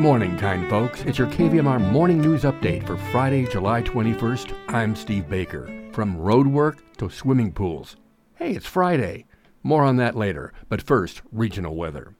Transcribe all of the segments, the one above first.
morning, kind folks. It's your KVMR morning news update for Friday, July 21st. I'm Steve Baker. From road work to swimming pools. Hey, it's Friday. More on that later, but first, regional weather.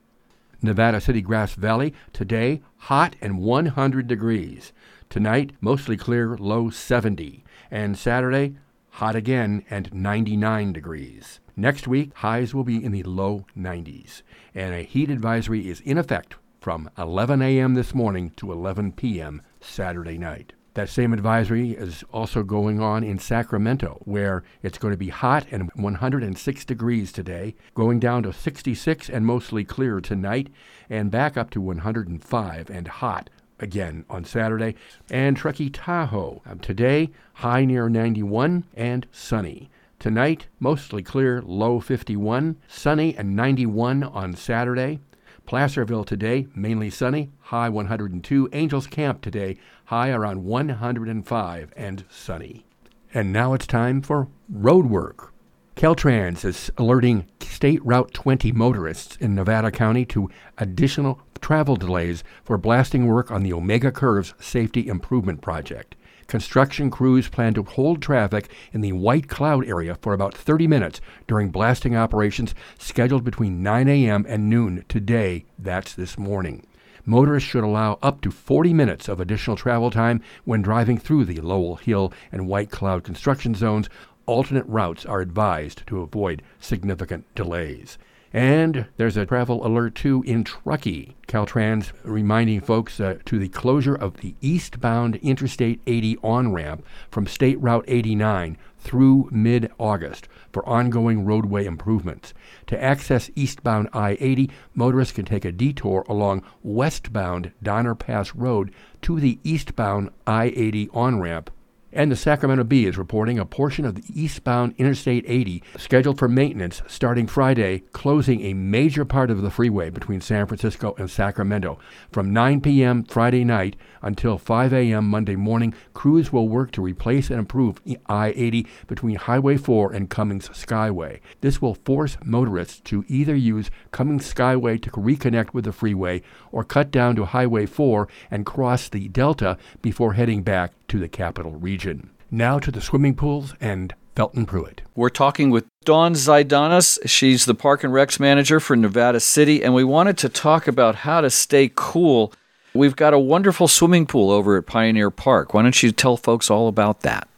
Nevada City Grass Valley, today, hot and 100 degrees. Tonight, mostly clear, low 70. And Saturday, hot again and 99 degrees. Next week, highs will be in the low 90s. And a heat advisory is in effect from 11 a.m. this morning to 11 p.m. Saturday night. That same advisory is also going on in Sacramento, where it's going to be hot and 106 degrees today, going down to 66 and mostly clear tonight, and back up to 105 and hot again on Saturday. And Truckee Tahoe, um, today, high near 91 and sunny. Tonight, mostly clear, low 51, sunny and 91 on Saturday. Placerville today, mainly sunny, high 102. Angels Camp today, high around 105 and sunny. And now it's time for road work. Caltrans is alerting State Route 20 motorists in Nevada County to additional travel delays for blasting work on the Omega Curves Safety Improvement Project construction crews plan to hold traffic in the White Cloud area for about 30 minutes during blasting operations scheduled between 9 a.m. and noon today. That's this morning. Motorists should allow up to 40 minutes of additional travel time when driving through the Lowell Hill and White Cloud construction zones. Alternate routes are advised to avoid significant delays. And there's a travel alert too in Truckee. Caltrans reminding folks uh, to the closure of the eastbound Interstate 80 on ramp from State Route 89 through mid August for ongoing roadway improvements. To access eastbound I 80, motorists can take a detour along westbound Donner Pass Road to the eastbound I 80 on ramp and the Sacramento Bee is reporting a portion of the eastbound Interstate 80 scheduled for maintenance starting Friday, closing a major part of the freeway between San Francisco and Sacramento. From 9 p.m. Friday night until 5 a.m. Monday morning, crews will work to replace and improve I 80 between Highway 4 and Cummings Skyway. This will force motorists to either use Cummings Skyway to reconnect with the freeway or cut down to Highway 4 and cross the Delta before heading back to the capital region. Now to the swimming pools and Felton Pruitt. We're talking with Dawn Zaidanis. She's the Park and Recs manager for Nevada City, and we wanted to talk about how to stay cool. We've got a wonderful swimming pool over at Pioneer Park. Why don't you tell folks all about that?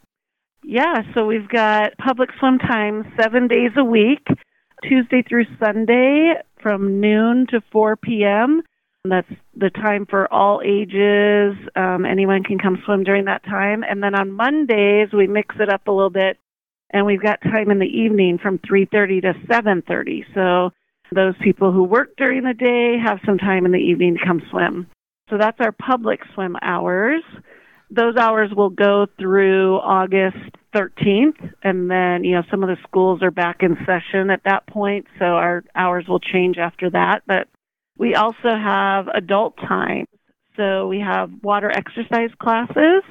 Yeah, so we've got public swim time seven days a week, Tuesday through Sunday from noon to 4 p.m. That's the time for all ages. Um, anyone can come swim during that time. And then on Mondays, we mix it up a little bit, and we've got time in the evening from 3:30 to 7:30. So those people who work during the day have some time in the evening to come swim. So that's our public swim hours. Those hours will go through August 13th, and then you know some of the schools are back in session at that point, so our hours will change after that. But we also have adult times. So we have water exercise classes,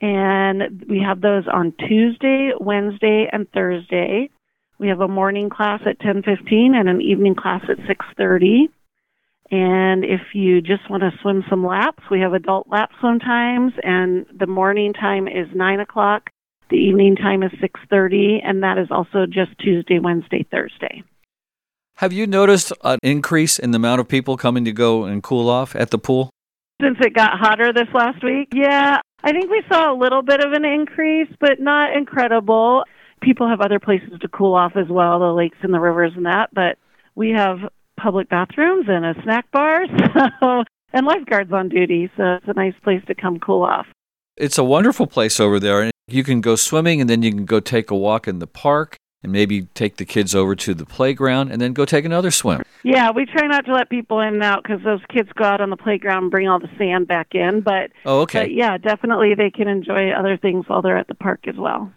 and we have those on Tuesday, Wednesday, and Thursday. We have a morning class at 10:15 and an evening class at 6:30. And if you just want to swim some laps, we have adult lap swim times, and the morning time is nine o'clock. The evening time is 6:30, and that is also just Tuesday, Wednesday, Thursday. Have you noticed an increase in the amount of people coming to go and cool off at the pool? Since it got hotter this last week? Yeah, I think we saw a little bit of an increase, but not incredible. People have other places to cool off as well, the lakes and the rivers and that, but we have public bathrooms and a snack bar so, and lifeguards on duty, so it's a nice place to come cool off. It's a wonderful place over there. You can go swimming and then you can go take a walk in the park and maybe take the kids over to the playground and then go take another swim. Yeah, we try not to let people in and out because those kids go out on the playground and bring all the sand back in. But oh, okay. But yeah, definitely they can enjoy other things while they're at the park as well.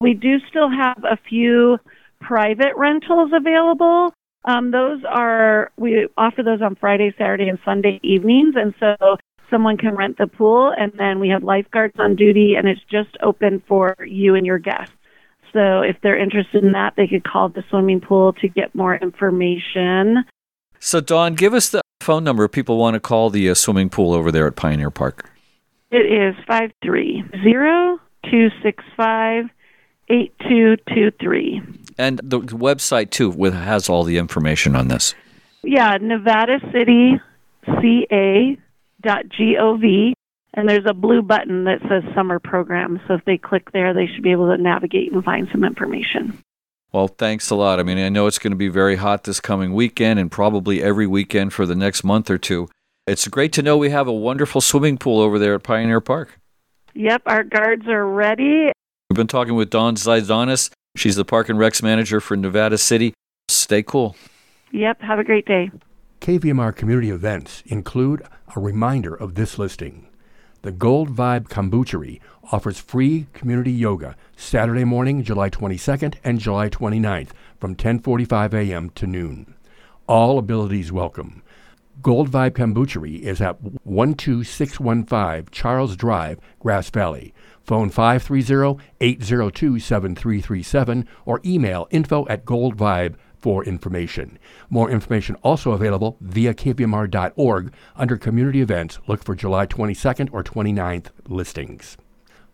We do still have a few private rentals available. Um, those are we offer those on Friday, Saturday, and Sunday evenings, and so someone can rent the pool, and then we have lifeguards on duty, and it's just open for you and your guests. So if they're interested in that, they could call the swimming pool to get more information. So, Dawn, give us the phone number if people want to call the uh, swimming pool over there at Pioneer Park? It is 530 265 8223. And the website, too, with, has all the information on this. Yeah, Nevada City ca.gov and there's a blue button that says summer program. So if they click there, they should be able to navigate and find some information. Well, thanks a lot. I mean, I know it's going to be very hot this coming weekend and probably every weekend for the next month or two. It's great to know we have a wonderful swimming pool over there at Pioneer Park. Yep, our guards are ready. We've been talking with Dawn Zaidanis. She's the Park and Recs manager for Nevada City. Stay cool. Yep, have a great day. KVMR community events include a reminder of this listing. The Gold Vibe Kombuchery offers free community yoga Saturday morning, July 22nd and July 29th from 10:45 a.m. to noon. All abilities welcome. Gold Vibe Kombuchery is at 12615 Charles Drive, Grass Valley. Phone 530-802-7337 or email info at goldvibe.com for information. More information also available via kvmr.org under community events. Look for July 22nd or 29th listings.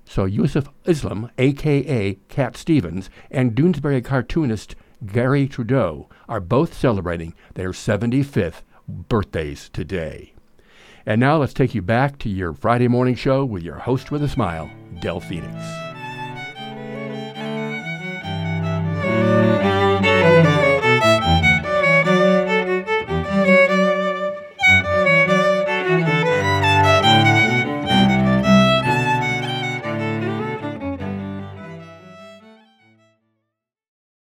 So Yusuf Islam, aka Cat Stevens, and Doonesbury cartoonist Garry Trudeau are both celebrating their 75th birthdays today. And now let's take you back to your Friday morning show with your host with a smile, Del Phoenix.